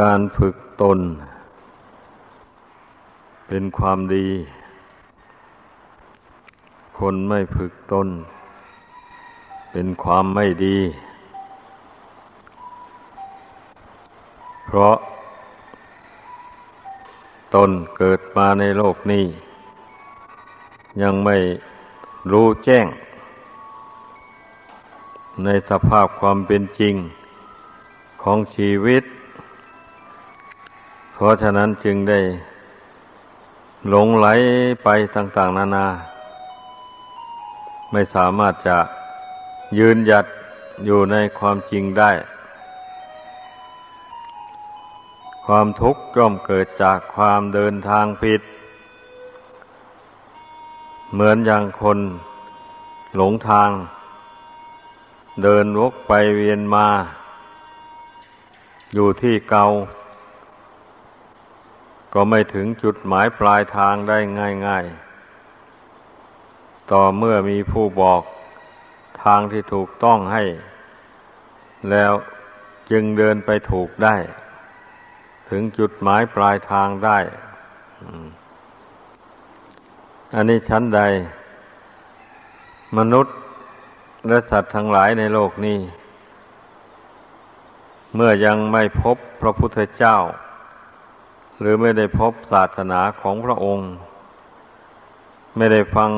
การฝึกตน เป็นความดี คนไม่ฝึกตน เป็นความไม่ดี เพราะ ตนเกิดมาในโลกนี้ ยังไม่รู้แจ้ง ในสภาพความเป็นจริงของชีวิต ราะฉะนั้นจึงได้หลงไหลไปต่าง ๆ นานา ไม่สามารถจะยืนหยัดอยู่ในความจริงได้ ความทุกข์ย่อมเกิดจากความเดินทางผิด เหมือนอย่างคนหลงทาง เดินวกไปเวียนมา อยู่ที่เกา ก็ไม่ถึงจุดหมายปลายทางได้ง่ายๆ ต่อเมื่อมีผู้บอกทางที่ถูกต้องให้ แล้วจึงเดินไปถูกได้ ถึงจุดหมายปลายทางได้ อันนี้ชั้นใด มนุษย์และสัตว์ทั้งหลายในโลกนี้ เมื่อยังไม่พบพระพุทธเจ้า หรือไม่ได้พบศาสนาของพระองค์ ไม่ได้ฟัง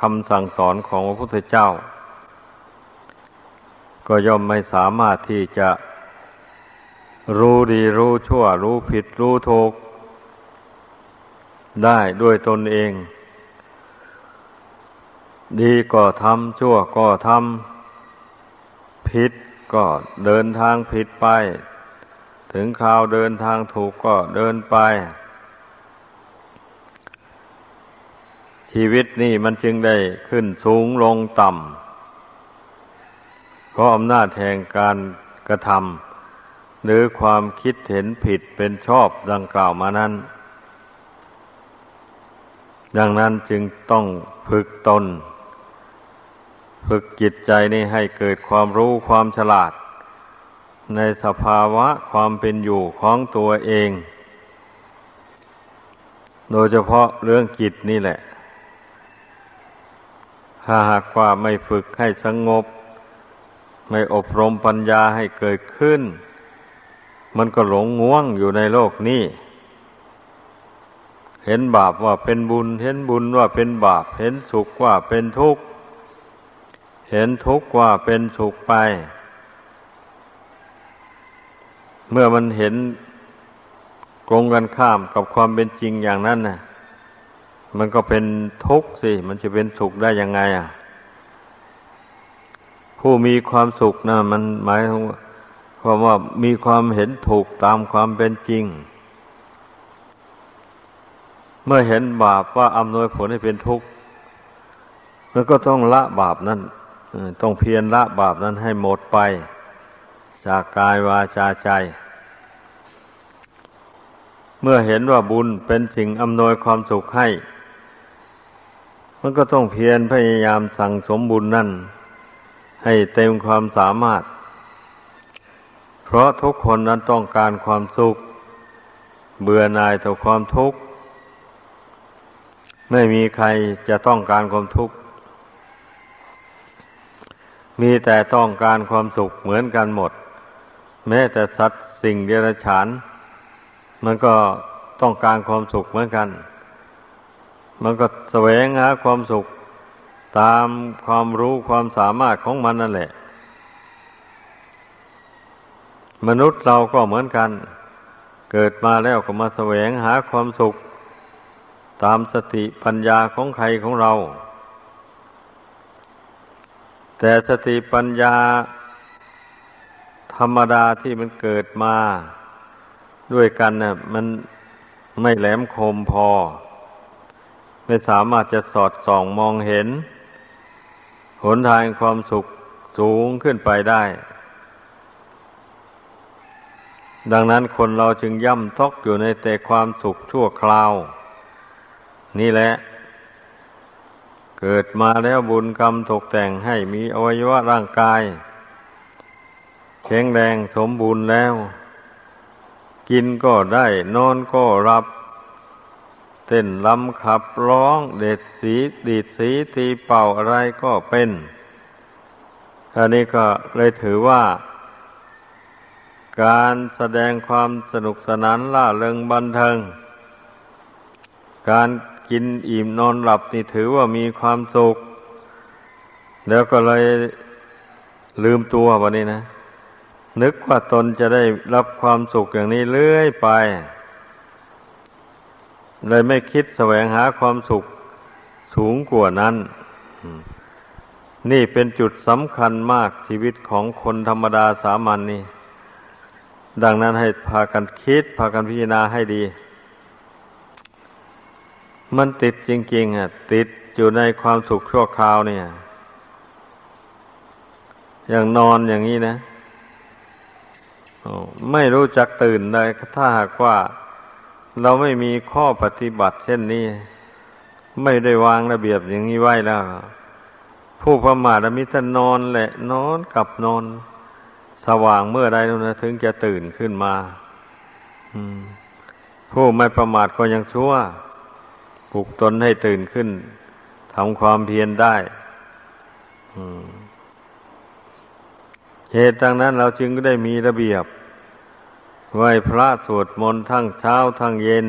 คำสั่งสอนของพระพุทธเจ้า ก็ย่อมไม่สามารถที่จะรู้ดีรู้ชั่ว รู้ผิดรู้ถูก ได้ด้วยตนเอง ดีก็ทำชั่วก็ทำผิดก็เดินทางผิดไป ถึงคราวเดินทางถูกก็เดินไป ชีวิตนี่มันจึงได้ขึ้นสูงลงต่ำเพราะอำนาจแห่งการกระทำหรือความคิดเห็นผิดเป็นชอบดังกล่าวมานั้น ดังนั้นจึงต้องฝึกตน ฝึกจิตใจนี่ให้เกิดความรู้ความฉลาด ในสภาวะความเป็นอยู่ของตัวเอง โดยเฉพาะเรื่องจิตนี่แหละ ถ้าหากว่าไม่ฝึกให้สงบ ไม่อบรมปัญญาให้เกิดขึ้น มันก็หลงง่วงอยู่ในโลกนี้ เห็นบาปว่าเป็นบุญ เห็นบุญว่าเป็นบาป เห็นสุขว่าเป็นทุกข์ เห็นทุกข์ว่าเป็นสุขไป เมื่อมันเห็นกรงกันข้ามกับความเป็นจริงอย่างนั้นน่ะ มันก็เป็นทุกข์สิ มันจะเป็นสุขได้ยังไงอะ ผู้มีความสุขนะมันหมายความว่ามีความเห็นถูกตามความเป็นจริง เมื่อเห็นบาปว่าอำนวยผลให้เป็นทุกข์แล้วก็ต้องละบาปนั้นต้องเพียรละบาปนั้นให้หมดไป จากกายวาจาใจ เมื่อเห็นว่าบุญเป็นสิ่งอำนวยความสุขให้ มันก็ต้องเพียรพยายามสั่งสมบุญนั่น ให้เต็มความสามารถ เพราะทุกคนนั้นต้องการความสุข เบื่อหน่ายต่อความทุกข์ ไม่มีใครจะต้องการความทุกข์มีแต่ต้องการความสุขเหมือนกันหมด แม้แต่สัตว์สิ่งเดรัจฉาน มันก็ต้องการความสุขเหมือนกัน มันก็แสวงหาความสุขตามความรู้ความสามารถของมันนั่นแหละ มนุษย์เราก็เหมือนกัน เกิดมาแล้วก็มาแสวงหาความสุข ตามสติปัญญาของใครของเรา แต่สติปัญญา ธรรมดาที่มันเกิดมาด้วยกันเนี่ยมันไม่แหลมคมพอ ไม่สามารถจะสอดส่องมองเห็น หนทางความสุขสูงขึ้นไปได้ ดังนั้นคนเราจึงย่ำทอกอยู่ในแต่ความสุขชั่วคราว นี่แหละ เกิดมาแล้วบุญกรรมตกแต่งให้มีอวัยวะร่างกาย แข็งแรงสมบูรณ์แล้ว กินก็ได้ นอนก็รับ เต้นลำขับร้อง เด็ดสีดีดสีตีเป่าอะไรก็เป็นอันนี้ก็เลยถือว่า การแสดงความสนุกสนานล่าเริงบันเทิง การกินอิ่มนอนหลับนี่ถือว่ามีความสุข แล้วก็เลยลืมตัววันนี้นะ นึกว่าตนจะได้รับความสุขอย่างนี้เรื่อยไป เลยไม่คิดแสวงหาความสุขสูงกว่านั้น นี่เป็นจุดสำคัญมากชีวิตของคนธรรมดาสามัญนนี่ ดังนั้นให้พากันคิด พากันพิจารณาให้ดี มันติดจริงๆอะ ติดอยู่ในความสุขชั่วคราวเนี่ย อย่างนอนอย่างนี้นะ ไม่รู้จักตื่นเลยถ้าหากว่าเราไม่มีข้อปฏิบัติ เช่นนี้ ไม่ได้วางระเบียบอย่างนี้ไว้แล้ว ผู้ประมาทมิตรนอนแหละ นอนกับนอน สว่างเมื่อใดนะถึงจะตื่นขึ้นมาผู้ไม่ประมาทก็ยังชั่วปลุกตนให้ตื่นขึ้นทำความเพียรได้เหตุดังนั้นเราจึงได้มีระเบียบ ไหวพระสวดมนต์ทั้งเช้าทั้งเย็น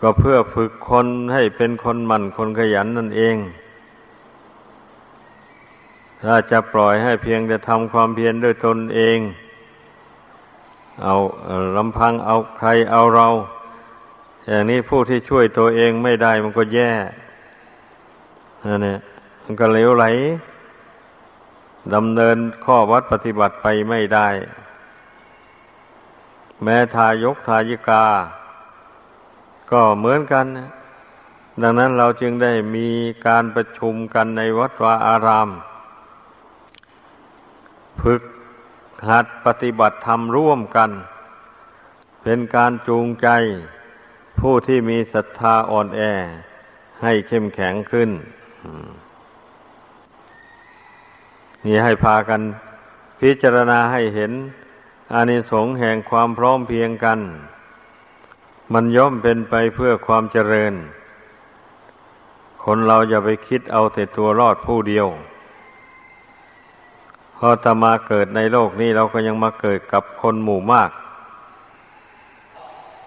ก็เพื่อฝึกคนให้เป็นคนหมั่นคนขยันนั่นเอง ถ้าจะปล่อยให้เพียงแต่ทำความเพียรด้วยตนเอง เอาลำพังเอาใครเอาเรา อย่างนี้ผู้ที่ช่วยตัวเองไม่ได้มันก็แย่นั่นเนี่ยมันก็เลวไหลดำเนินข้อวัดปฏิบัติไปไม่ได้ แม้ทายกทายิกา ก็เหมือนกัน ดังนั้นเราจึงได้มีการประชุมกันในวัดวาอาราม ฝึกหัดปฏิบัติธรรมร่วมกัน เป็นการจูงใจผู้ที่มีศรัทธาอ่อนแอ ให้เข้มแข็งขึ้น นี่ให้พากันพิจารณาให้เห็น อานิสงส์แห่งความพร้อมเพียงกัน มันย่อมเป็นไปเพื่อความเจริญ คนเราอย่าไปคิดเอาแต่ตัวรอดผู้เดียวพอตมาเกิดในโลกนี้เราก็ยังมาเกิดกับคนหมู่มาก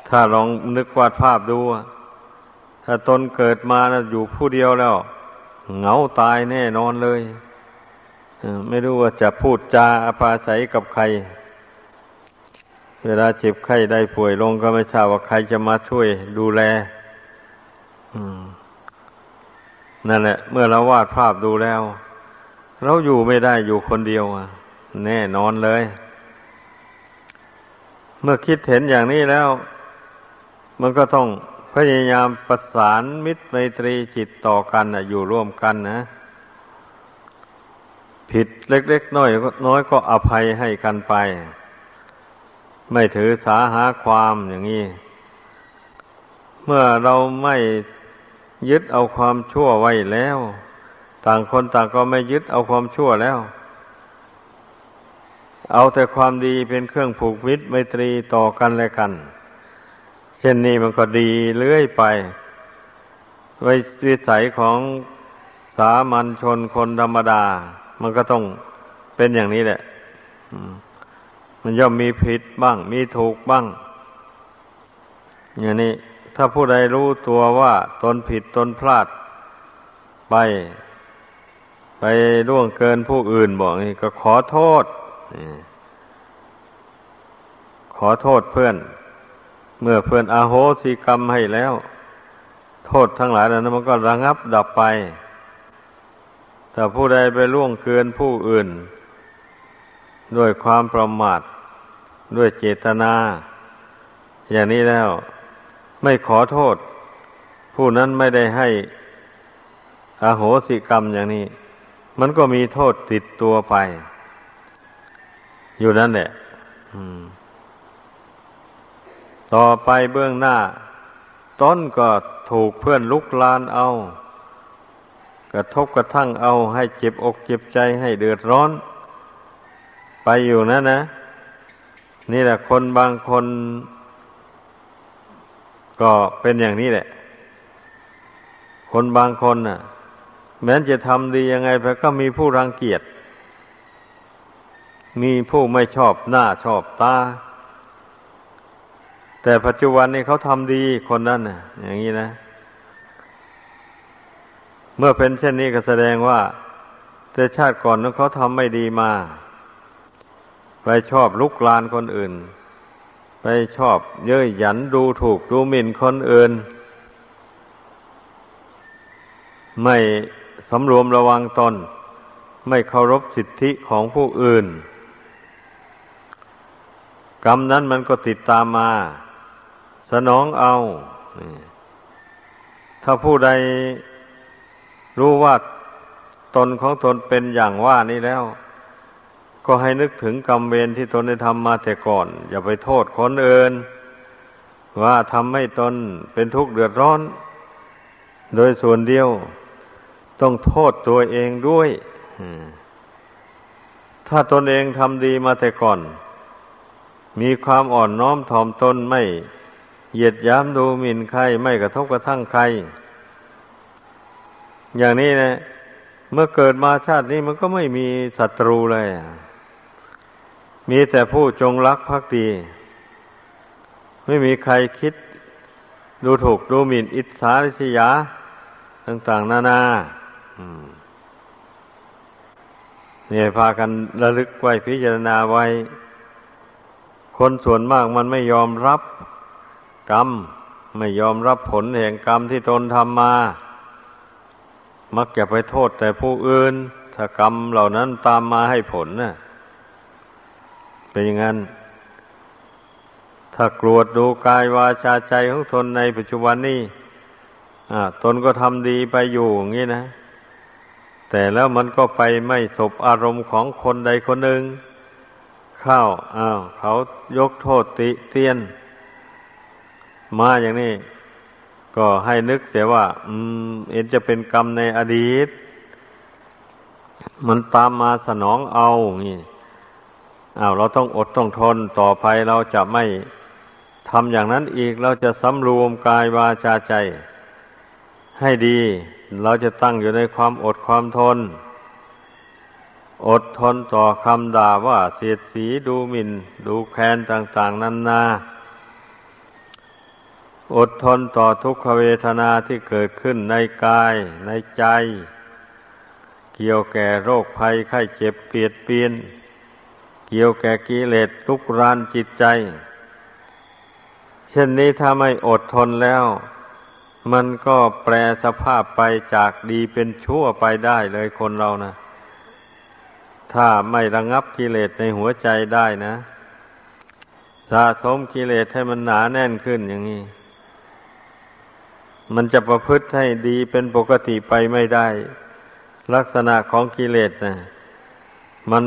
ถ้าลองนึกวาดภาพดู ถ้าตนเกิดมานะอยู่ผู้เดียวแล้ว เหงาตายแน่นอนเลย ไม่รู้ว่าจะพูดจาอาภาศัยกับใคร เวลาเจ็บไข้ได้ป่วยลงก็ไม่ทราบว่าใครจะมาช่วยดูแลนั่นแหละ เมื่อเราวาดภาพดูแล้ว เราอยู่ไม่ได้อยู่คนเดียวแน่นอนเลย เมื่อคิดเห็นอย่างนี้แล้ว มันก็ต้องพยายามประสานมิตรไมตรีจิตต่อกันอยู่ร่วมกันนะ ผิดเล็กๆน้อยน้อยก็อภัยให้กันไป ไม่ถือสาหาความอย่างนี้ เมื่อเราไม่ยึดเอาความชั่วไว้แล้ว ต่างคนต่างก็ไม่ยึดเอาความชั่วแล้ว เอาแต่ความดีเป็นเครื่องผูกมิตรไมตรีต่อกันและกัน เช่นนี้มันก็ดีเลื่อยไป ไว้วิสัยของสามัญชนคนธรรมดา มันก็ต้องเป็นอย่างนี้แหละมั มันย่อมมีผิดบ้าง มีถูกบ้าง อย่างนี้ ถ้าผู้ใดรู้ตัวว่าตนผิดตนพลาดไป ไปล่วงเกินผู้อื่นบอกนี่ก็ขอโทษ ขอโทษเพื่อน เมื่อเพื่อนอาโหสิกรรมให้แล้ว โทษทั้งหลายนั้นมันก็ระงับดับไปถ้าผู้ใดไปล่วงเกินผู้อื่น ด้วยความประมาท ด้วยเจตนา อย่างนี้แล้ว ไม่ขอโทษ ผู้นั้นไม่ได้ให้อโหสิกรรมอย่างนี้ มันก็มีโทษติดตัวไป อยู่นั่นแหละต่อไปเบื้องหน้า ต้นก็ถูกเพื่อนลุกลานเอา กระทบกระทั่งเอาให้เจ็บอกเจ็บใจให้เดือดร้อน ไปอยู่นะนะ นี่แหละคนบางคน ก็เป็นอย่างนี้แหละ คนบางคนน่ะ แม้จะทำดียังไงไปก็มีผู้รังเกียจ มีผู้ไม่ชอบหน้าชอบตา แต่ปัจจุบันนี้เขาทำดีคนนั้นน่ะ อย่างนี้นะ เมื่อเป็นเช่นนี้ก็แสดงว่า แต่ชาติก่อนนั้นเขาทำไม่ดีมา ไปชอบลุกลานคนอื่น ไปชอบเย้ยหยันดูถูกดูหมิ่นคนอื่น ไม่สำรวมระวังตน ไม่เคารพสิทธิของผู้อื่น กรรมนั้นมันก็ติดตามมา สนองเอา ถ้าผู้ใดรู้ว่าตนของตนเป็นอย่างว่านี้แล้ว ก็ให้นึกถึงกรรมเวรที่ตนได้ทำมาแต่ก่อน อย่าไปโทษคนอื่น ว่าทำให้ตนเป็นทุกข์เดือดร้อน โดยส่วนเดียวต้องโทษตัวเองด้วยถ้าตนเองทำดีมาแต่ก่อน มีความอ่อนน้อมถ่อมตนไม่ เหยียดย้ำดูหมิ่นใคร ไม่กระทบกระทั่งใคร อย่างนี้นะ เมื่อเกิดมาชาตินี้มันก็ไม่มีศัตรูเลยอะ มีแต่ผู้จงรักภักดี ไม่มีใครคิดดูถูกดูหมิ่นอิจฉาริษยา ต่าง ๆ นานาเนี่ยพากันระลึกไว้พิจารณาไว้ คนส่วนมากมันไม่ยอมรับกรรม ไม่ยอมรับผลแห่งกรรมที่ตนทำมา มักจะไปโทษแต่ผู้อื่น ถ้ากรรมเหล่านั้นตามมาให้ผลนะ่ะ เป็นอย่างนั้น ถ้ากรวดดูกายวาจาใจของตนในปัจจุบันนี้ตนก็ทำดีไปอยู่อย่างนี้นะ แต่แล้วมันก็ไปไม่สบอารมณ์ของคนใดคนหนึ่ง เข้าอ้าวเขายกโทษติเตียน มาอย่างนี้ ก็ให้นึกเสียว่า อืม เอ็นจะเป็นกรรมในอดีต มันตามมาสนองเอาอย่างนี้ อ้าวเราต้องอดต้องทนต่อไปเราจะไม่ทำอย่างนั้นอีกเราจะสำรวมกายวาจาใจ ให้ดี เราจะตั้งอยู่ในความอดความทน อดทนต่อคำด่าว่าเสียดสีดูหมิน่น ดูแคลนต่าง ๆนันนา อดทนต่อทุกขเวทนาที่เกิดขึ้นในกายในใจ เกี่ยวแก่โรคภัยไข้เจ็บเปียดเปียน เกี่ยวแก่กิเลสลุกรานจิตใจ เช่นนี้ถ้าไม่อดทนแล้ว มันก็แปรสภาพไปจากดีเป็นชั่วไปได้เลยคนเรานะถ้าไม่ระงับกิเลสในหัวใจได้นะ สะสมกิเลสให้มันหนาแน่นขึ้นอย่างนี้ มันจะประพฤติให้ดีเป็นปกติไปไม่ได้ ลักษณะของกิเลสนะมัน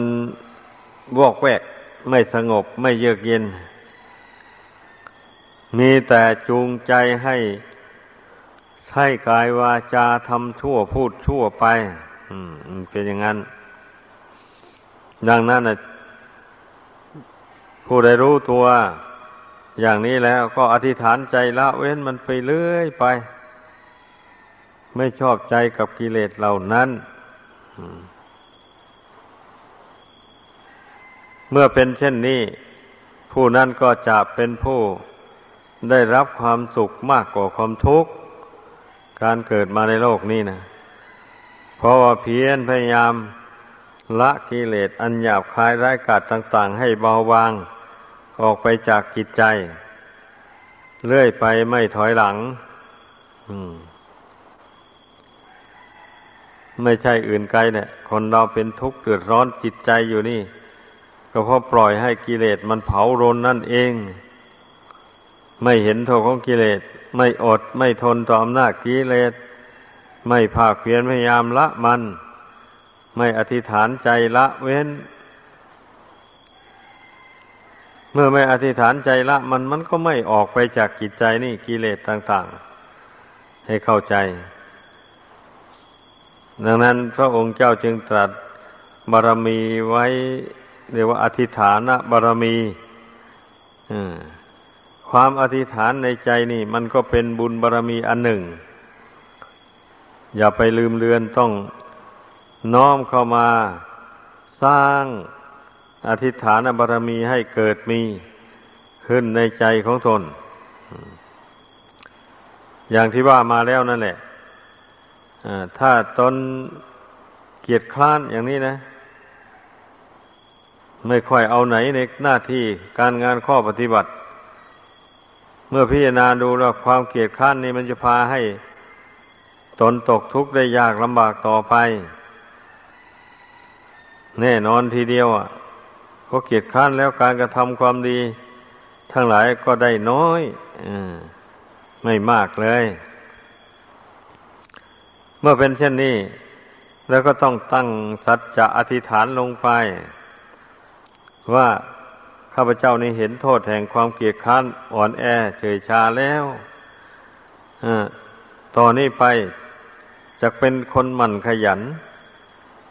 วอกแวก ไม่สงบไม่เยือกเย็น มีแต่จูงใจให้ใช้กายวาจาทำชั่วพูดชั่วไปอืมเป็นอย่างนั้น ดังนั้นนะผู้ใดรู้ตัว อย่างนี้แล้วก็อธิษฐานใจละเว้นมันไปเรื่อยไป ไม่ชอบใจกับกิเลสเหล่านั้น อืม เมื่อเป็นเช่นนี้ ผู้นั้นก็จะเป็นผู้ได้รับความสุขมากกว่าความทุกข์ การเกิดมาในโลกนี้นะเพราะว่าเพียรพยายามละกิเลสอันหยาบคายร้ายกาจต่าง ๆ ให้เบาบาง ออกไปจากจิตใจ เรื่อยไปไม่ถอยหลังไม่ใช่อื่นไกลเนี่ย คนเราเป็นทุกข์เดือดร้อนจิตใจอยู่นี่ ก็เพราะปล่อยให้กิเลสมันเผารนนั่นเอง ไม่เห็นโทษของกิเลส ไม่อดไม่ทนต่ออำนาจกิเลส ไม่ภาคเพียรพยายามละมัน ไม่อธิษฐานใจละเว้น เมื่อไม่อธิษฐานใจละมันมันก็ไม่ออกไปจากกิจใจนี่กิเลสต่าง ๆ ให้เข้าใจ ดังนั้นพระองค์เจ้าจึงตรัสบารมีไว้ เรียกว่าอธิฐานบารมีความอธิษฐานในใจนี่ มันก็เป็นบุญบารมีอันหนึ่ง อย่าไปลืมเลือนต้องน้อมเข้ามาสร้างอธิษฐานบารรมีให้เกิดมีขึ้นในใจของตนอย่างที่ว่ามาแล้วนั่นแหละถ้าตนเกียจคร้านอย่างนี้นะ ไม่ค่อยเอาไหนในหน้าที่การงานข้อปฏิบัติ เมื่อพิจารณาดูแล้วความเกียจคร้านนี้มันจะพาให้ ตนตกทุกข์ได้ยากลำบากต่อไป แน่นอนทีเดียวอะก็เกียจคร้านแล้วการกระทำความดี ทั้งหลายก็ได้น้อยอไม่มากเลย เมื่อเป็นเช่นนี้ แล้วก็ต้องตั้งสัจจะอธิษฐานลงไป ว่าข้าพเจ้านี้เห็นโทษแห่งความเกียจค้านอ่อนแอเฉยชาแล้วต่อนนี้ไปจะเป็นคนหมั่นขยัน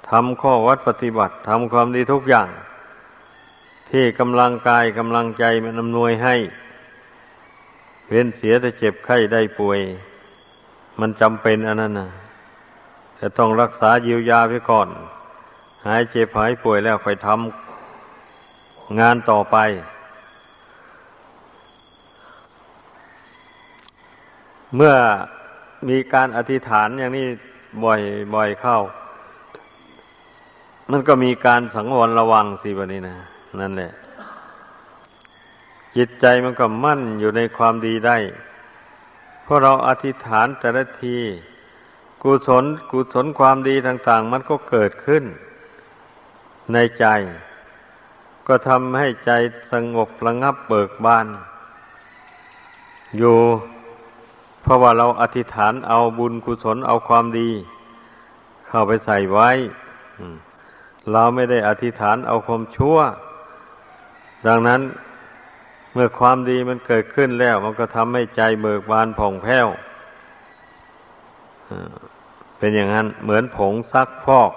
ทำข้อวัดปฏิบัติทำความดีทุกอย่าง ที่กำลังกายกำลังใจมันอำนวยให้ เว้นเสียแต่เจ็บไข้ได้ป่วย มันจำเป็นอันนั้นนะจะต้องรักษาเยียวยาไปก่อน หายเจ็บหายป่วยแล้วค่อยทำ งานต่อไป เมื่อมีการอธิษฐานอย่างนี้บ่อยบ่อยเข้า มันก็มีการสังวรระวังสิวันนี้นะ นั่นแหละ จิตใจมันก็มั่นอยู่ในความดีได้ เพราะเราอธิษฐานแต่ละที กุศลกุศลความดีต่าง ๆ มันก็เกิดขึ้นในใจ ก็ทำให้ใจสงบระงับเบิกบาน อยู่เพราะว่าเราอธิษฐานเอาบุญกุศลเอาความดี เข้าไปใส่ไว้เราไม่ได้อธิษฐานเอาความชั่ว ดังนั้นเมื่อความดีมันเกิดขึ้นแล้ว มันก็ทำให้ใจเบิกบานผ่องแผ้วเป็นอย่างนั้นเหมือนผงซักพอก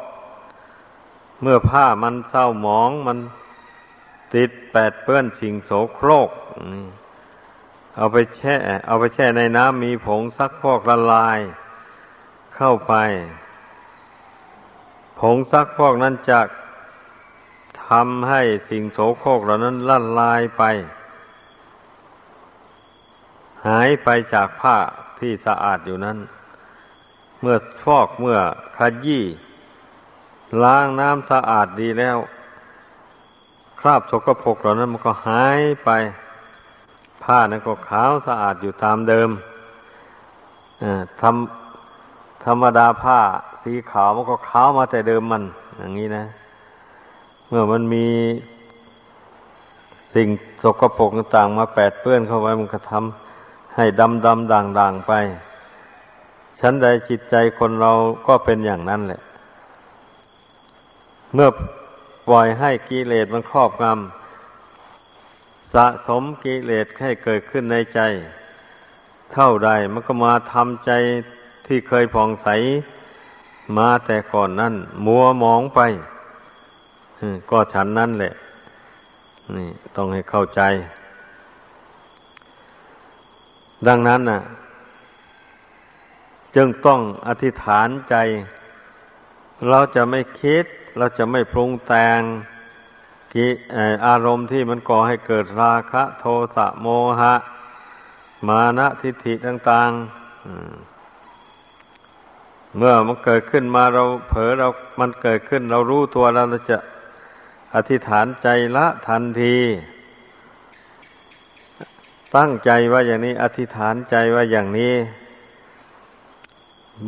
เมื่อผ้ามันเศร้าหมองมัน ติดแปดเปื้อนสิ่งโสโครก เอาไปแช่ เอาไปแช่ในน้ำมีผงซักพอกละลาย เข้าไป ผงซักพอกนั้นจะทำให้สิ่งโสโครกเหล่านั้นละลายไป หายไปจากผ้าที่สะอาดอยู่นั้น เมื่อฟอกเมื่อขยี้ล้างน้ำสะอาดดีแล้ว คราบสกปรกเหล่านั้นมันก็หายไป ผ้านั้นก็ขาวสะอาดอยู่ตามเดิมทำธรรมดาผ้าสีขาวมันก็ขาวมาแต่เดิมมัน อย่างนี้นะ เมื่อมันมีสิ่งสกปรกต่างมาแปดเปื้อนเข้าไว้มันก็ทำให้ดำดำด่างด่างไปฉันใดจิตใจคนเราก็เป็นอย่างนั้นแหละ เมื่อ ล่อยให้กิเลสมันครอบงำสะสมกิเลสให้เกิดขึ้นในใจ เท่าใดมันก็มาทำใจที่เคยผ่องใส มาแต่ก่อนนั้นมัวมองไปก็ฉันนั่นแหละ นี่ต้องให้เข้าใจ ดังนั้นน่ะ จึงต้องอธิษฐานใจ เราจะไม่คิด เราจะไม่ปรุงแต่งกิอารมณ์ที่มันก่อให้เกิดราคะ โทสะโมหะ มานะทิฏฐิต่างๆ เมื่อมันเกิดขึ้นมาเราเผลอเรา มันเกิดขึ้น เรารู้ตัวเราจะอธิษฐานใจละทันที ตั้งใจว่าอย่างนี้ อธิษฐานใจว่าอย่างนี้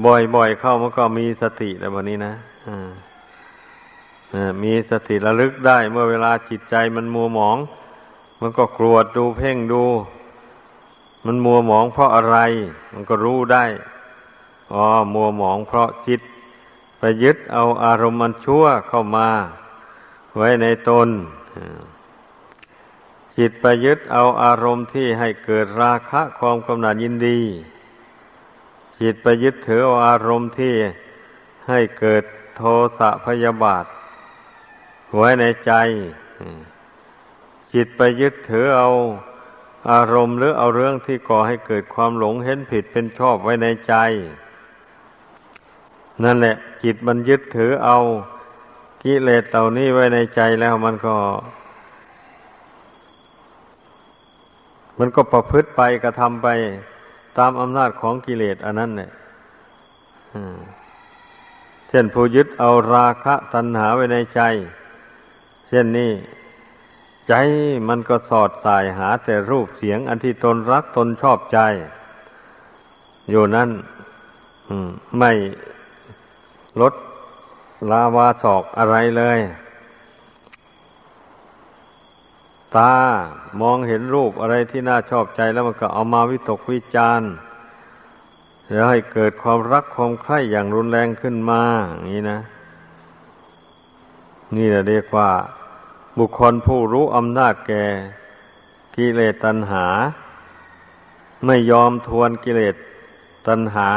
บ่อยๆเข้ามันก็มีสติแล้ววันนี้นะ มีสติระลึกได้เมื่อเวลาจิตใจมันมัวหมอง มันก็กรวดดูเพ่งดู มันมัวหมองเพราะอะไร มันก็รู้ได้อ๋อมัวหมองเพราะจิตไปยึดเอาอารมณ์มันชั่วเข้ามา ไว้ในตนจิตไปยึดเอาอารมณ์ที่ให้เกิดราคะความกำหนัดยินดี จิตไปยึดถือเอาอารมณ์ที่ให้เกิดโทสะพยาบาท ไว้ในใจ จิตไปยึดถือเอาอารมณ์หรือเอาเรื่องที่ก่อให้เกิดความหลงเห็นผิดเป็นชอบไว้ในใจ นั่นแหละ จิตมันยึดถือเอากิเลสเหล่านี้ไว้ในใจแล้วมันก็ มันก็ประพฤติไปกระทำไปตามอำนาจของกิเลสอันนั้นเนี่ยเช่นผู้ยึดเอาราคะตัณหาไว้ในใจ ช่นนี้ใจมันก็สอดสายหาแต่รูปเสียง อันที่ตนรักตนชอบใจ อยู่นั่นไม่ลดลาวาศอกอะไรเลย ตามองเห็นรูปอะไรที่น่าชอบใจแล้วมันก็เอามาวิตกวิจารณ์แล้วให้เกิดความรักความใคร่อย่างรุนแรงขึ้นมา อย่างนี้นะ นี่เราเรียกว่า บุคคลผู้รู้อำนาจแก่กิเลสตัณหา ไม่ยอมทวนกิเลสตัณหา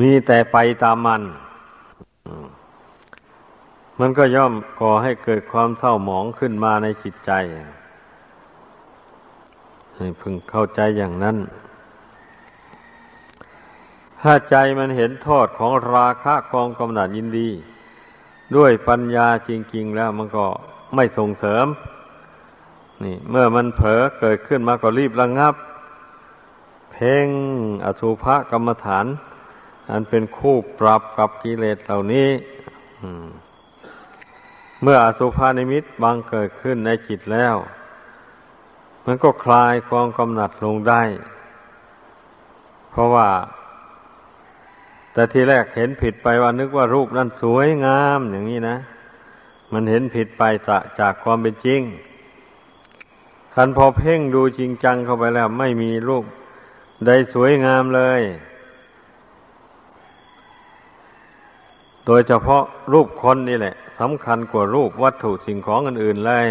มีแต่ไปตามมัน มันก็ย่อมก่อให้เกิดความเศร้าหมองขึ้นมาในจิตใจ ให้พึงเข้าใจอย่างนั้น ถ้าใจมันเห็นโทษของราคะกองกำหนัดยินดี ด้วยปัญญาจริง ๆ แล้วมันก็ไม่ส่งเสริม นี่ เมื่อมันเผลอเกิดขึ้นมาก็รีบระงงับ เพ่งอสุภกรรมฐาน อันเป็นคู่ปรับกับกิเลสเหล่านี้เมื่ออสุภานิมิตบางเกิดขึ้นในจิตแล้ว มันก็คลายความกำหนัดลงได้ เพราะว่า แต่ทีแรกเห็นผิดไปว่านึกว่ารูปนั้นสวยงามอย่างนี้นะ มันเห็นผิดไปจากความเป็นจริงคันพอเพ่งดูจริงจังเข้าไปแล้ว ไม่มีรูปใดสวยงามเลย โดยเฉพาะรูปคนนี่แหละสำคัญกว่ารูปวัตถุสิ่งของอื่นๆเลย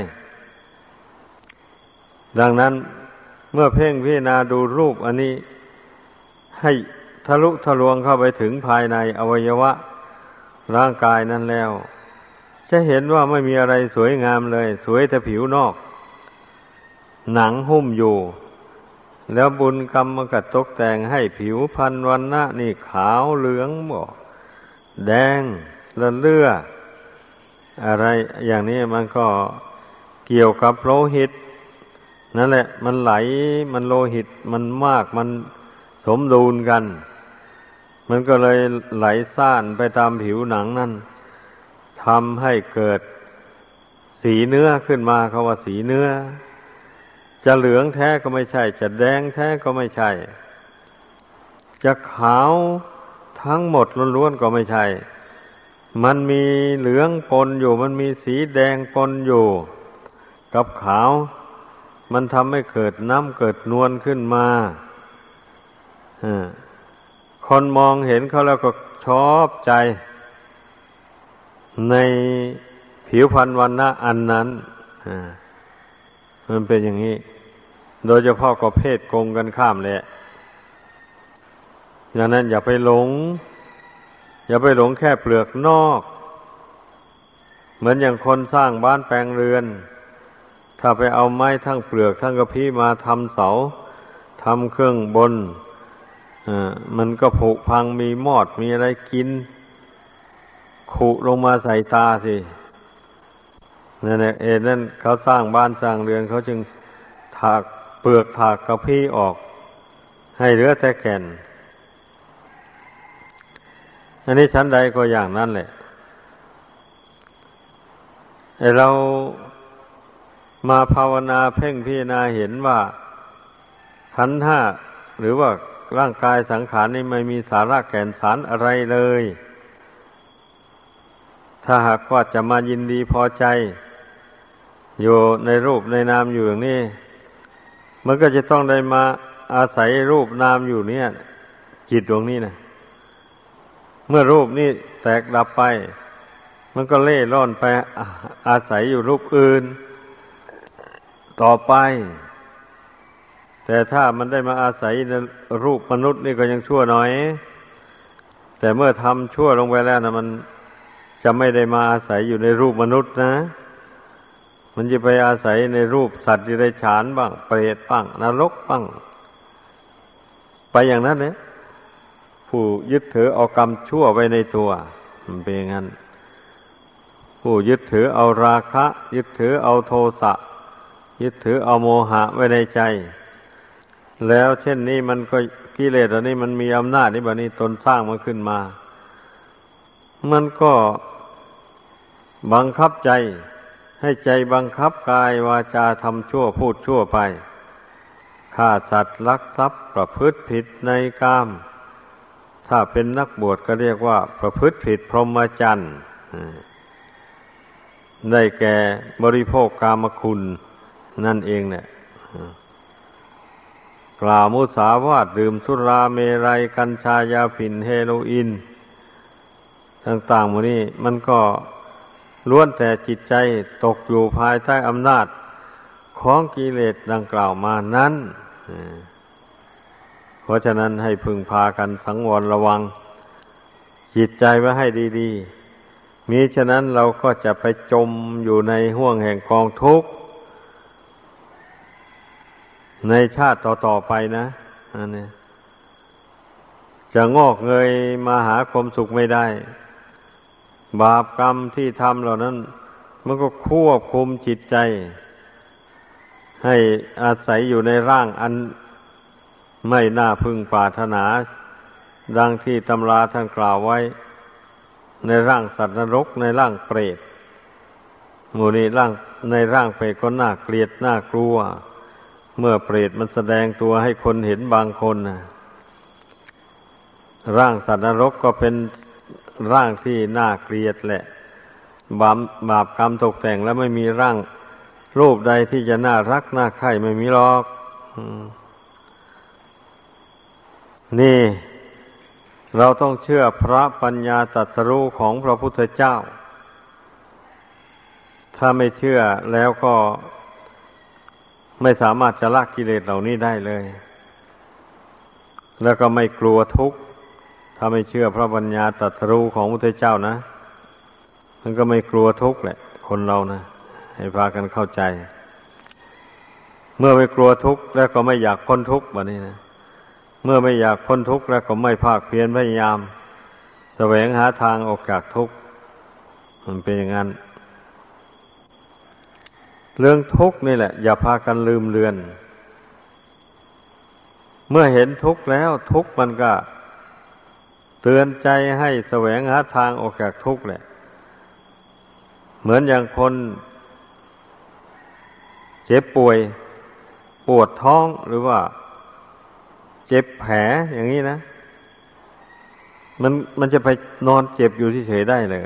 ดังนั้นเมื่อเพ่งพิจารณาดูรูปอันนี้ให้ ทะลุทะลวงเข้าไปถึงภายในอวัยวะ ร่างกายนั้นแล้ว จะเห็นว่าไม่มีอะไรสวยงามเลย สวยแต่ผิวนอก หนังหุ้มอยู่ แล้วบุญกรรมมันก็ตกแต่งให้ผิวพันวันนะนี่ขาวเหลืองบอกแดงละเลืออะไรอย่างนี้มันก็เกี่ยวกับโลหิต นั่นแหละ มันไหลมันโลหิตมันมากมันสมดุลกัน มันก็เลยไหลซ่านไปตามผิวหนังนั่นทำให้เกิดสีเนื้อขึ้นมาเขาว่าสีเนื้อ จะเหลืองแท้ก็ไม่ใช่ จะแดงแท้ก็ไม่ใช่ จะขาวทั้งหมดล้วนๆก็ไม่ใช่ มันมีเหลืองปนอยู่ มันมีสีแดงปนอยู่ กับขาว มันทำให้เกิดน้ำเกิดนวลขึ้นมา คนมองเห็นเขาแล้วก็ชอบใจ ในผิวพรรณวันนะอันนั้นมันเป็นอย่างนี้ โดยเฉพาะก็เพศกงกันข้ามแหละอย่างนั้นอย่าไปหลง อย่าไปหลงแค่เปลือกนอก เหมือนอย่างคนสร้างบ้านแปลงเรือน ถ้าไปเอาไม้ทั้งเปลือกทั้งกระพี้มาทำเสาทำเครื่องบน มันก็ผุพังมีมอดมีอะไรกิน ขุลงมาใส่ตาสินั่นแหละเอ็นั่นเขาสร้างบ้านสร้างเรือนเขาจึงถากเปลือกถากกระพี้ออก ให้เหลือแต่แก่น อันนี้ชั้นใดก็อย่างนั้นแหละไอเรามาภาวนาเพ่งพิจารณาเห็นว่าขันห้าหรือว่า ร่างกายสังขารนี่ไม่มีสาระแก่นสารอะไรเลย ถ้าหากว่าจะมายินดีพอใจ อยู่ในรูปในนามอยู่อย่างนี้ มันก็จะต้องได้มาอาศัยรูปนามอยู่เนี่ย จิตดวงนี้นะเมื่อรูปนี้แตกดับไป มันก็เล่ร่อนไปอาศัยอยู่รูปอื่น ต่อไป แต่ถ้ามันได้มาอาศัยในรูปมนุษย์นี่ก็ยังชั่วหน่อย แต่เมื่อทำชั่วลงไปแล้วนะมันจะไม่ได้มาอาศัยอยู่ในรูปมนุษย์นะ มันจะไปอาศัยในรูปสัตว์ที่ได้ฉานบ้าง เปรตบ้างนรกบ้าง ไปอย่างนั้นเนี่ยผู้ยึดถือเอากรรมชั่วไว้ในตัว มันเป็นอย่างนั้น ผู้ยึดถือเอาราคะ ยึดถือเอาโทสะ ยึดถือเอาโมหะไว้ในใจ แล้วเช่นนี้มันก็กิเลสอันนี้มันมีอำนาจนี่แบบนี้ตนสร้างมันขึ้นมา มันก็บังคับใจ ให้ใจบังคับกายวาจาทำชั่วพูดชั่วไปฆ่าสัตว์ลักทรัพย์ประพฤติผิดในกาม ถ้าเป็นนักบวชก็เรียกว่า ประพฤติผิดพรหมจรรย์ได้แก่บริโภคกามคุณนั่นเองเนี่ย กล่าวมุสาวาทดื่มสุราเมรัยกัญชายาผินเฮโรอีนต่างๆหมดนี้มันก็ล้วนแต่จิตใจตกอยู่ภายใต้อำนาจของกิเลสดังกล่าวมานั้นเพราะฉะนั้นให้พึงพากันสังวรระวัง จิตใจไว้ให้ดี ๆ มิฉะนั้นเราก็จะไปจมอยู่ในห่วงแห่งกองทุกข์ ในชาติต่อๆไปนะอันนี้จะงอกเงยมาหาความสุขไม่ได้ บาปกรรมที่ทำเหล่านั้น มันก็ควบคุมจิตใจ ให้อาศัยอยู่ในร่างอันไม่น่าพึงปรารถนา ดังที่ตำราท่านกล่าวไว้ ในร่างสัตว์นรกในร่างเปรตหมู่นี้ร่างในร่างเปรตก็น่าเกลียดน่ากลัว เมื่อเปรตมันแสดงตัวให้คนเห็นบางคนนะร่างสัตว์นรกก็เป็นร่างที่น่าเกลียดแหละ บาปบาปกรรมตกแต่งแล้วไม่มีร่างรูปใดที่จะน่ารักน่าใคร่ไม่มีหรอกนี่ เราต้องเชื่อพระปัญญาตรัสรู้ของพระพุทธเจ้า ถ้าไม่เชื่อแล้วก็ ไม่สามารถจะละกิเลสเหล่านี้ได้เลย แล้วก็ไม่กลัวทุกข์ ถ้าไม่เชื่อพระปัญญาตรัสรู้ของพระเจ้านะ มันก็ไม่กลัวทุกข์แหละ คนเรานะ ให้พากันเข้าใจ เมื่อไม่กลัวทุกข์แล้วก็ไม่อยากพ้นทุกข์แบบนี้นะ เมื่อไม่อยากพ้นทุกข์แล้วก็ไม่ภาคเพียรพยายาม แสวงหาทางออกจากทุกข์ มันเป็นอย่างนั้น เรื่องทุกข์นี่แหละ อย่าพากันลืมเลือน เมื่อเห็นทุกข์แล้วทุกข์มันก็ เตือนใจให้แสวงหาทางออกจากทุกข์แหละ เหมือนอย่างคนเจ็บป่วย ปวดท้องหรือว่า เจ็บแผลอย่างนี้นะ มันมันจะไปนอนเจ็บอยู่ที่เฉยได้เลย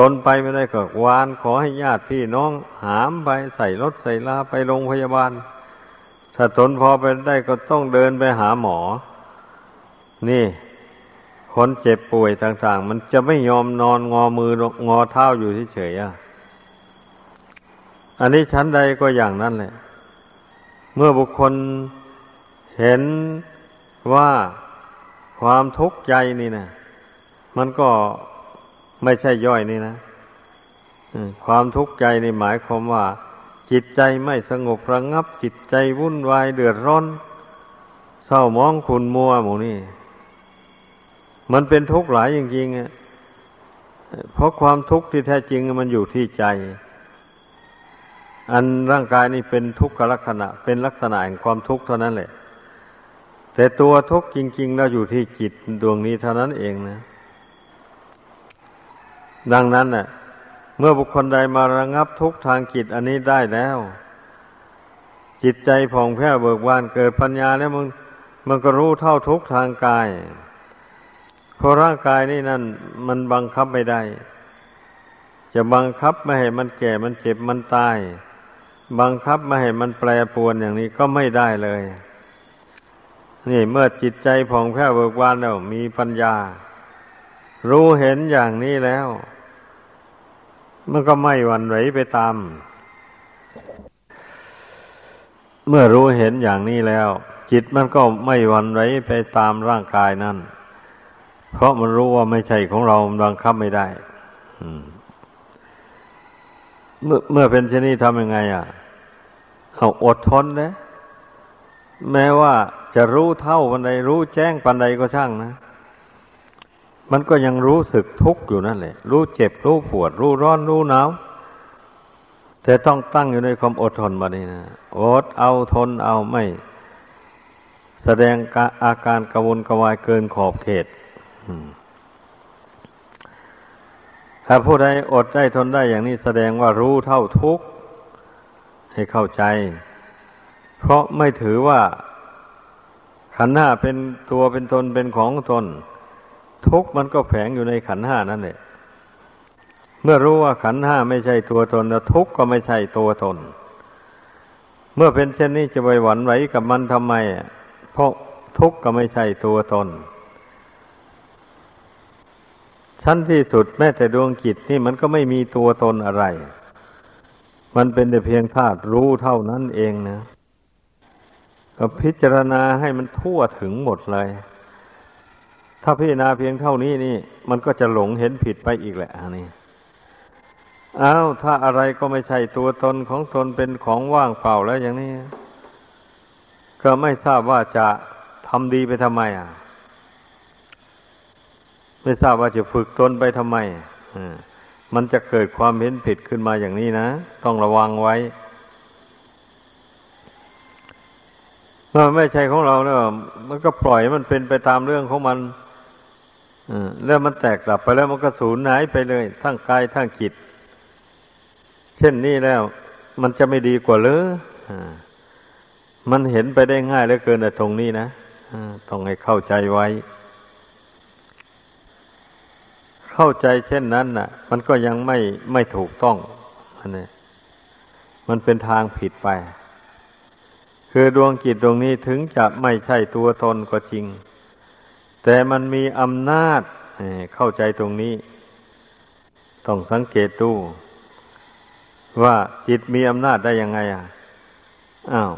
ตนไปไม่ได้ก็วานขอให้ญาติพี่น้องหามไปใส่รถใส่ลาไปโรงพยาบาล ถ้าตนพอไปได้ก็ต้องเดินไปหาหมอ นี่ คนเจ็บป่วยต่าง ๆ มันจะไม่ยอมนอนงอมืองอเท้าอยู่เฉยๆอะอันนี้ชั้นใดก็อย่างนั้นแหละ เมื่อบุคคลเห็นว่าความทุกข์ใจนี่นะมันก็ ไม่ใช่ย่อยนี่นะความทุกข์ใจนี่หมายความว่า จิตใจไม่สงบระงับ จิตใจวุ่นวายเดือดร้อน เศร้ามองขุนมัวหมูนี่ มันเป็นทุกข์หลายจริงๆอะเพราะความทุกข์ที่แท้จริงมันอยู่ที่ใจ อันร่างกายนี่เป็นทุกขลักษณะ เป็นลักษณะแห่งความทุกข์เท่านั้นแหละ แต่ตัวทุกข์จริง ๆ แล้วอยู่ที่จิตดวงนี้เท่านั้นเองนะ ดังนั้นน่ะ เมื่อบุคคลใดมาระงับทุกทางจิตอันนี้ได้แล้ว จิตใจผ่องแผ้วเบิกบานเกิดปัญญาแล้วมันมันก็รู้เท่าทุกทางกายเพราะร่างกายนี่นั่นมันบังคับไม่ได้ จะบังคับไม่ให้มันแก่มันเจ็บมันตาย บังคับไม่ให้มันแปรปรวนอย่างนี้ก็ไม่ได้เลย นี่เมื่อจิตใจผ่องแผ้วเบิกบานแล้วมีปัญญา รู้เห็นอย่างนี้แล้ว มันก็ไม่หวั่นไหวไปตาม เมื่อรู้เห็นอย่างนี้แล้ว จิตมันก็ไม่หวั่นไหวไปตามร่างกายนั่น เพราะมันรู้ว่าไม่ใช่ของเราบังคับไม่ได้เมื่อเมื่อเป็นเช่นนี้ทำยังไง อะเอาอดทนนะแม้ว่าจะรู้เท่าปันใดรู้แจ้งปันใดก็ช่างนะ มันก็ยังรู้สึกทุกข์อยู่นั่นแหละ รู้เจ็บ รู้ปวด รู้ร้อน รู้หนาว แต่ต้องตั้งอยู่ในความอดทนมานี่นะ อดเอาทนเอาไม่ แสดงอาการกระวนกระวายเกินขอบเขต ถ้าผู้ใดอดได้ทนได้อย่างนี้แสดงว่ารู้เท่าทุกข์ ให้เข้าใจ เพราะไม่ถือว่าขันห้าเป็นตัวเป็นตนเป็นของตน ทุกข์มันก็แฝงอยู่ในขันห้านั่นแหละเมื่อรู้ว่าขันห้าไม่ใช่ตัวตนแล้วทุกข์ก็ไม่ใช่ตัวตน เมื่อเป็นเช่นนี้จะไปหวั่นไหวกับมันทำไมเพราะทุกข์ก็ไม่ใช่ตัวตน ชั้นที่สุดแม้แต่ดวงจิตนี่มันก็ไม่มีตัวตนอะไร มันเป็นแต่เพียงธาตุรู้เท่านั้นเองนะก็พิจารณาให้มันทั่วถึงหมดเลย ถ้าพิจารณาเพียงเท่านี้นี่ มันก็จะหลงเห็นผิดไปอีกแหละนี่อ้าวถ้าอะไรก็ไม่ใช่ตัวตนของตนเป็นของว่างเปล่าแล้วอย่างนี้ ก็ไม่ทราบว่าจะทำดีไปทำไม อะ ไม่ทราบว่าจะฝึกตนไปทำไมมันจะเกิดความเห็นผิดขึ้นมาอย่างนี้นะ ต้องระวังไว้เมื่อไม่ใช่ของเราแล้วมันก็ปล่อยมันเป็นไปตามเรื่องของมัน แล้วมันแตกกลับไปแล้วมันก็สูญหายไปเลย ทั้งกายทั้งจิต เช่นนี้แล้ว มันจะไม่ดีกว่าหรือมันเห็นไปได้ง่ายเหลือเกินแต่ตรงนี้นะต้องให้เข้าใจไว้ เข้าใจเช่นนั้นน่ะ มันก็ยังไม่ไม่ถูกต้องอันนี้มันเป็นทางผิดไป คือดวงจิตดวงนี้ถึงจะไม่ใช่ตัวตนก็จริง แต่มันมีอำนาจเข้าใจตรงนี้ ต้องสังเกตดูว่าจิตมีอำนาจได้ยังไงอะอ้าว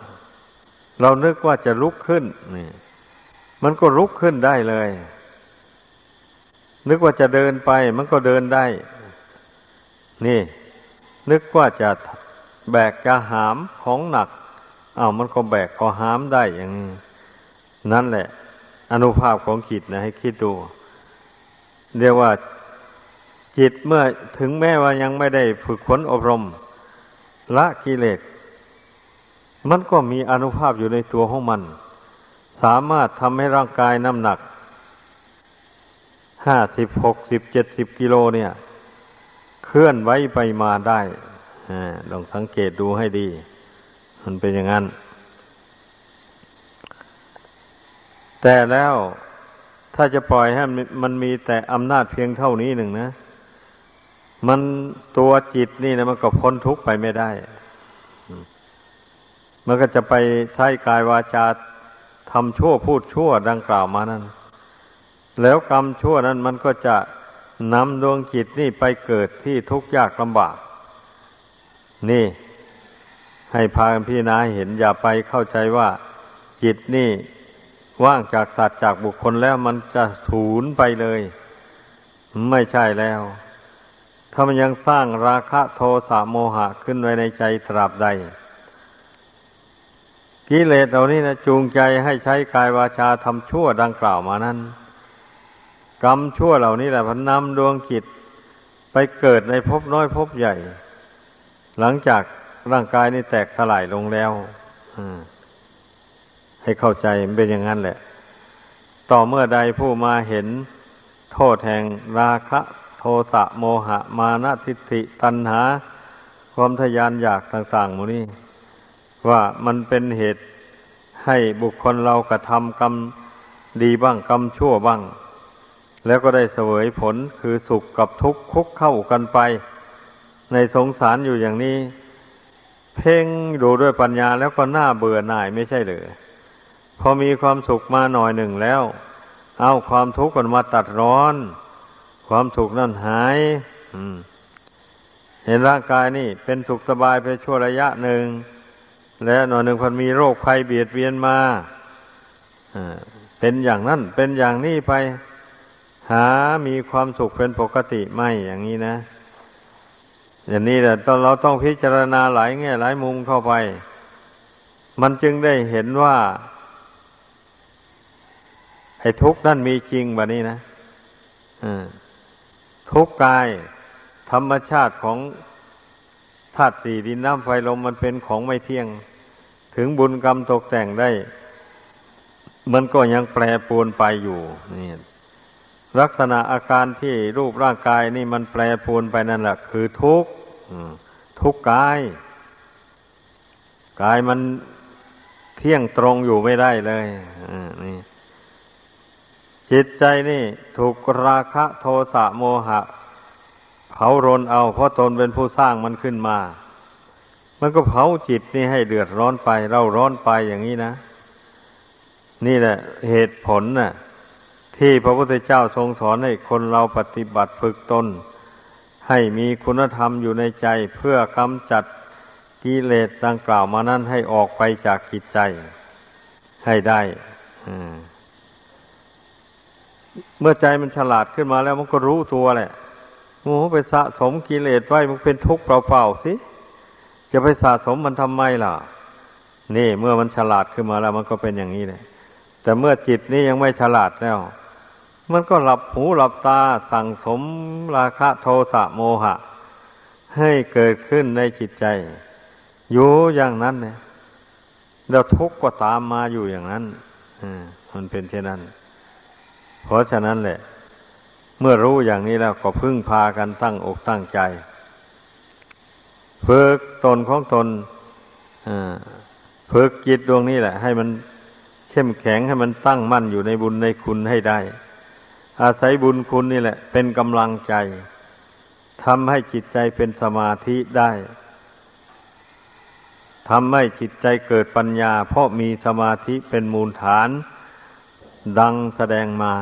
เรานึกว่าจะลุกขึ้นนี่มันก็ลุกขึ้นได้เลย นึกว่าจะเดินไป มันก็เดินได้ นี่ นึกว่าจะแบกจะหามของหนักอา้าวมันก็แบกก็หามได้อย่างนี้นั่นแหละ อนุภาพของจิตนะให้คิดดู เรียกว่าจิตเมื่อถึงแม้ว่ายังไม่ได้ฝึกฝนอบรม ละกิเลสมันก็มีอนุภาพอยู่ในตัวของมัน สามารถทำให้ร่างกายน้ำหนักห้าสิบหกสิบเจ็ดสิบกิโลเนี่ย เคลื่อนไว้ไปมาได้ลองสังเกตดูให้ดี มันเป็นอย่างนั้น แต่แล้วถ้าจะปล่อยให้มันมีแต่อำนาจเพียงเท่านี้หนึ่งนะ มันตัวจิตนี่นะมันก็พ้นทุกข์ไปไม่ได้ มันก็จะไปใช้กายวาจาทำชั่วพูดชั่วดังกล่าวมานั้น แล้วกรรมชั่วนั้นมันก็จะนำดวงจิตนี่ไปเกิดที่ทุกข์ยากลำบาก นี่ ให้พากันพี่นาเห็นอย่าไปเข้าใจว่าจิตนี่ ว่างจากสัตว์จากบุคคลแล้วมันจะถูนไปเลย ไม่ใช่แล้ว ถ้ามันยังสร้างราคะโทสะโมหะขึ้นไว้ในใจตราบใด กิเลสเหล่านี้นะจูงใจให้ใช้กายวาจาทำชั่วดังกล่าวมานั้น กรรมชั่วเหล่านี้แหละพันนำดวงจิตไปเกิดในภพน้อยภพใหญ่ หลังจากร่างกายนี่แตกทลายลงแล้ว ให้เข้าใจมันเป็นอย่างนั้นแหละ ต่อเมื่อใดผู้มาเห็นโทษแห่งราคะโทสะโมหะ มานะทิฏฐิตัณหา ความทยานอยากต่างๆหมูนี้ว่ามันเป็นเหตุให้บุคคลเรากระทำกรรมดีบ้างกรรมชั่วบ้าง แล้วก็ได้เสวยผลคือสุขกับทุกข์คุกเข้ากันไป ในสงสารอยู่อย่างนี้ เพ่งดูด้วยปัญญาแล้วก็น่าเบื่อหน่ายไม่ใช่หรือ พอมีความสุขมาหน่อยหนึ่งแล้ว เอาความทุกข์กันมาตัดร้อน ความสุขนั่นหายเห็นร่างกายนี่ เป็นสุขสบายไปชั่วระยะหนึ่ง แล้วหน่อยหนึ่งพันมีโรคภัยเบียดเบียนมาเป็นอย่างนั้น เป็นอย่างนี้ไป หามีความสุขเป็นปกติไม่อย่างนี้นะอย่างนี้แหละตองเราต้องพิจารณาหลายแง่หลายมุมเข้าไป มันจึงได้เห็นว่า ไอ้ทุกข์นั่นมีจริงแบบนี้นะทุกข์กาย ธรรมชาติของธาตุสี่ดินน้ำไฟลมมันเป็นของไม่เที่ยง ถึงบุญกรรมตกแต่งได้ มันก็ยังแปรปรวนไปอยู่นี่ลักษณะอาการที่รูปร่างกายนี่มันแปรปรวนไปนั่นแหละคือทุกข์ทุกข์กาย กายมันเที่ยงตรงอยู่ไม่ได้เลยนี่ จิตใจนี่ถูกราคะโทสะโมหะเผารนเอา เพราะตนเป็นผู้สร้างมันขึ้นมา มันก็เผาจิตนี่ให้เดือดร้อนไป เราร้อนไปอย่างนี้นะ นี่แหละ เหตุผลน่ะ ที่พระพุทธเจ้าทรงสอนให้คนเราปฏิบัติฝึกตน ให้มีคุณธรรมอยู่ในใจเพื่อกำจัดกิเลสดังกล่าวมานั้นให้ออกไปจากจิตใจ ให้ได้ อืม เมื่อใจมันฉลาดขึ้นมาแล้วมันก็รู้ตัวแหละโอ้ไปสะสมกิเลสไว้มันเป็นทุกข์เปล่าๆสิจะไปสะสมมันทำไมล่ะ นี่เมื่อมันฉลาดขึ้นมาแล้วมันก็เป็นอย่างนี้เลยแต่เมื่อจิตนี้ยังไม่ฉลาดแล้ว มันก็หลับหูหลับตาสั่งสมราคะโทสะโมหะ ให้เกิดขึ้นในจิตใจ อยู่อย่างนั้นเนี่ยแล้วทุกข์ก็ตามมาอยู่อย่างนั้นอ่ามันเป็นเช่นนั้น เพราะฉะนั้นแหละ เมื่อรู้อย่างนี้แล้วก็พึ่งพากันตั้งอกตั้งใจฝึกตนของตนฝึกจิตดวงนี้แหละ ให้มันเข้มแข็งให้มันตั้งมั่นอยู่ในบุญในคุณให้ได้ อาศัยบุญคุณนี่แหละ เป็นกำลังใจทำให้จิตใจเป็นสมาธิได้ทำให้จิตใจเกิดปัญญา เพราะมีสมาธิเป็นมูลฐาน ดังแสดงมา